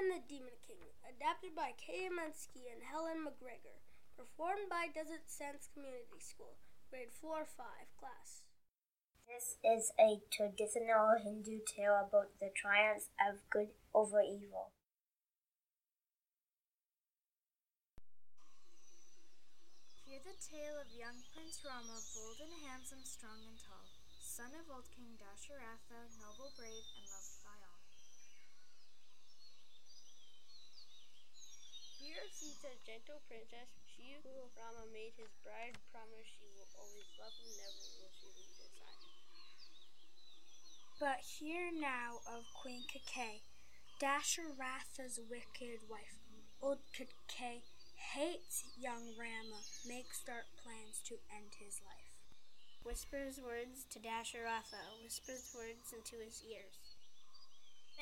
and the Demon King, adapted by Kay Amensky and Helen McGregor, performed by Desert Sands Community School, grade 4 5 class. This is a traditional Hindu tale about the triumphs of good over evil. Hear the tale of young Prince Rama, bold and handsome, strong and tall, son of old King Dasharatha, noble, brave, and loved by all. Hear a gentle princess, she who Rama made his bride, promise she will always love him, never will she leave his side. But hear now of Queen Kakay, Dasharatha's wicked wife. Old Kakay hates young Rama, makes dark plans to end his life. Whispers words to Dasharatha, whispers words into his ears.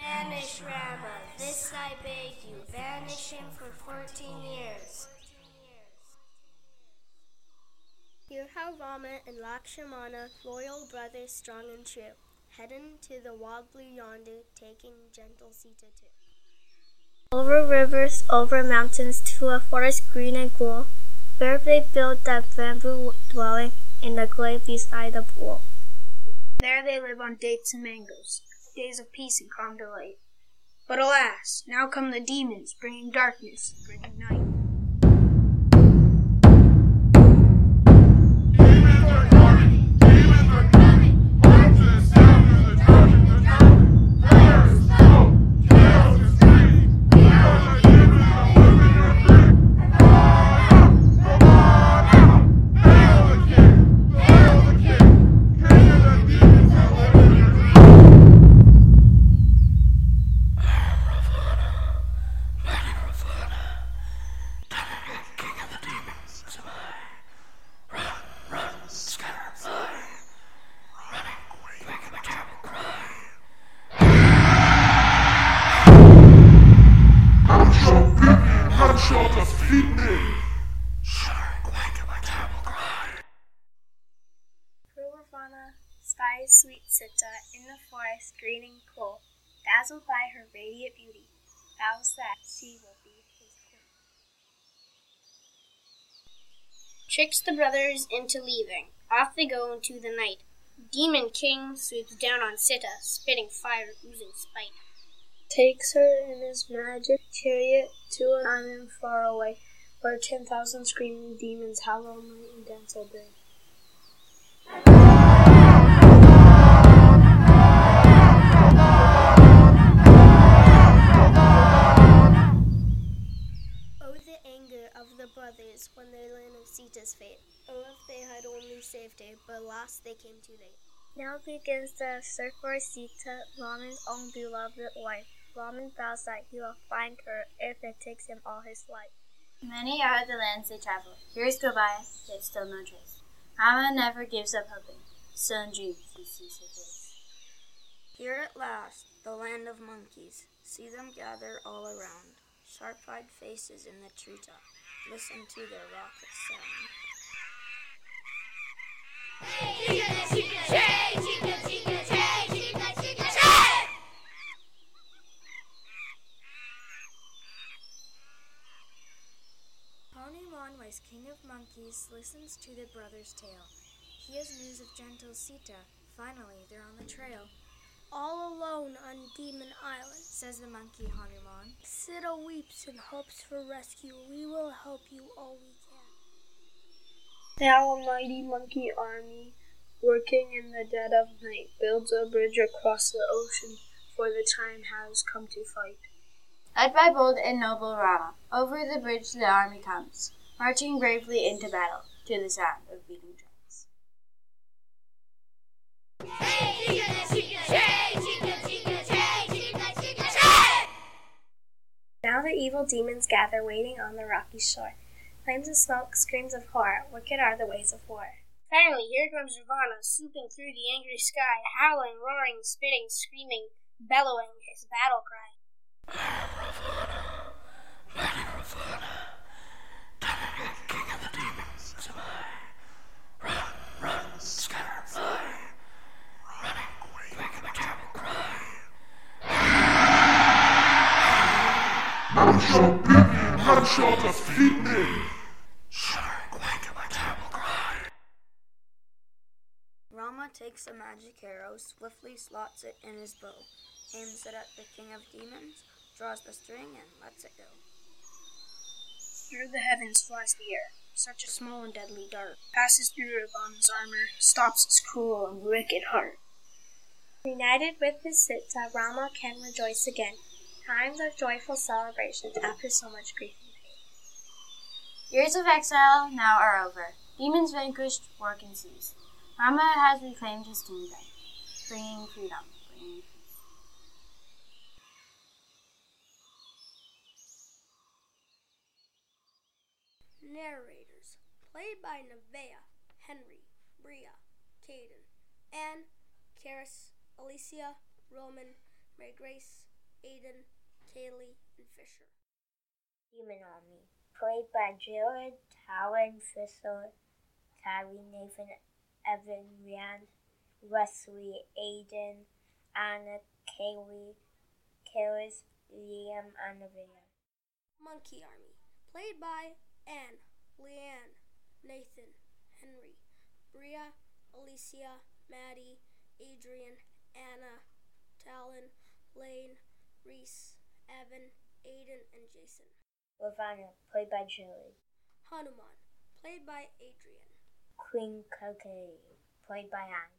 Banish Rama, this I beg you, banish him for fourteen years. Hear how Rama and Lakshmana, loyal brothers strong and true, heading to the wild blue yonder, taking gentle Sita too. Over rivers, over mountains, to a forest green and cool, where they built that bamboo dwelling in the glade beside the pool. There they live on dates and mangoes, days of peace and calm delight. But alas, now come the demons, bringing darkness, bringing night. Purvana spies sweet Sita in the forest green and cool, dazzled by her radiant beauty, vows that she will be his queen. Tricks the brothers into leaving. Off they go into the night. Demon King swoops down on Sita, spitting fire, oozing spite. Takes her in his magic chariot to an island far away, where ten thousand screaming demons howl night and dance all day. Oh, the anger of the brothers when they learn of Sita's fate. Oh, if they had only saved her, but alas, they came too late. Now begins the search for Sita, Raman's own beloved wife. Raman vows that he will find her if it takes him all his life. Many are the lands they travel. Years go by, yet still no trace. Rama never gives up hoping. Still in dreams he sees her face. Here at last, the land of monkeys. See them gather all around. Sharp-eyed faces in the treetop. Listen to their raucous sound. Hanuman, wise king of monkeys, listens to the brother's tale. He has news of gentle Sita. Finally, they're on the trail, All alone on Demon Island. says the monkey Hanuman. Sita weeps and hopes for rescue. We will help you all we can. Now a mighty monkey army, working in the dead of night, builds a bridge across the ocean, for the time has come to fight. Led by bold and noble Rama, over the bridge the army comes, marching bravely into battle, to the sound of beating drums. Now the evil demons gather, waiting on the rocky shore. Flames of smoke, screams of horror, wicked are the ways of war. Finally, here comes Ravana, swooping through the angry sky, howling, roaring, spitting, screaming, bellowing his battle cry. How shall beat me? How shall defeat me? Sure, like a cattle cry. Rama takes a magic arrow, swiftly slots it in his bow, aims it at the king of demons, draws the string, and lets it go. Through the heavens flies the air, such a small and deadly dart. Passes through Ravana's armor, stops his cruel and wicked heart. Reunited with his Sita, Rama can rejoice again. Times of joyful celebrations after so much grief and pain. Years of exile now are over. Demons vanquished, war can cease. Rama has reclaimed his kingdom, bringing freedom, bringing peace. Narrators played by Nevaeh, Henry, Bria, Caden, Anne, Karis, Alicia, Roman, Mary Grace, Aiden, Kaylee, and Fisher. Demon Army, played by Jared, Talon, Thistle, Tyree, Nathan, Evan, Ryan, Wesley, Aiden, Anna, Kaylee, Karis, Liam, and Nevaeh. Monkey Army, played by Anne, Leanne, Nathan, Henry, Bria, Alicia, Maddie, Adrian, Anna, Talon, Lane, Evan, Aiden, and Jason. Ravana, played by Julie. Hanuman, played by Adrian. Queen Coquette, played by Anne.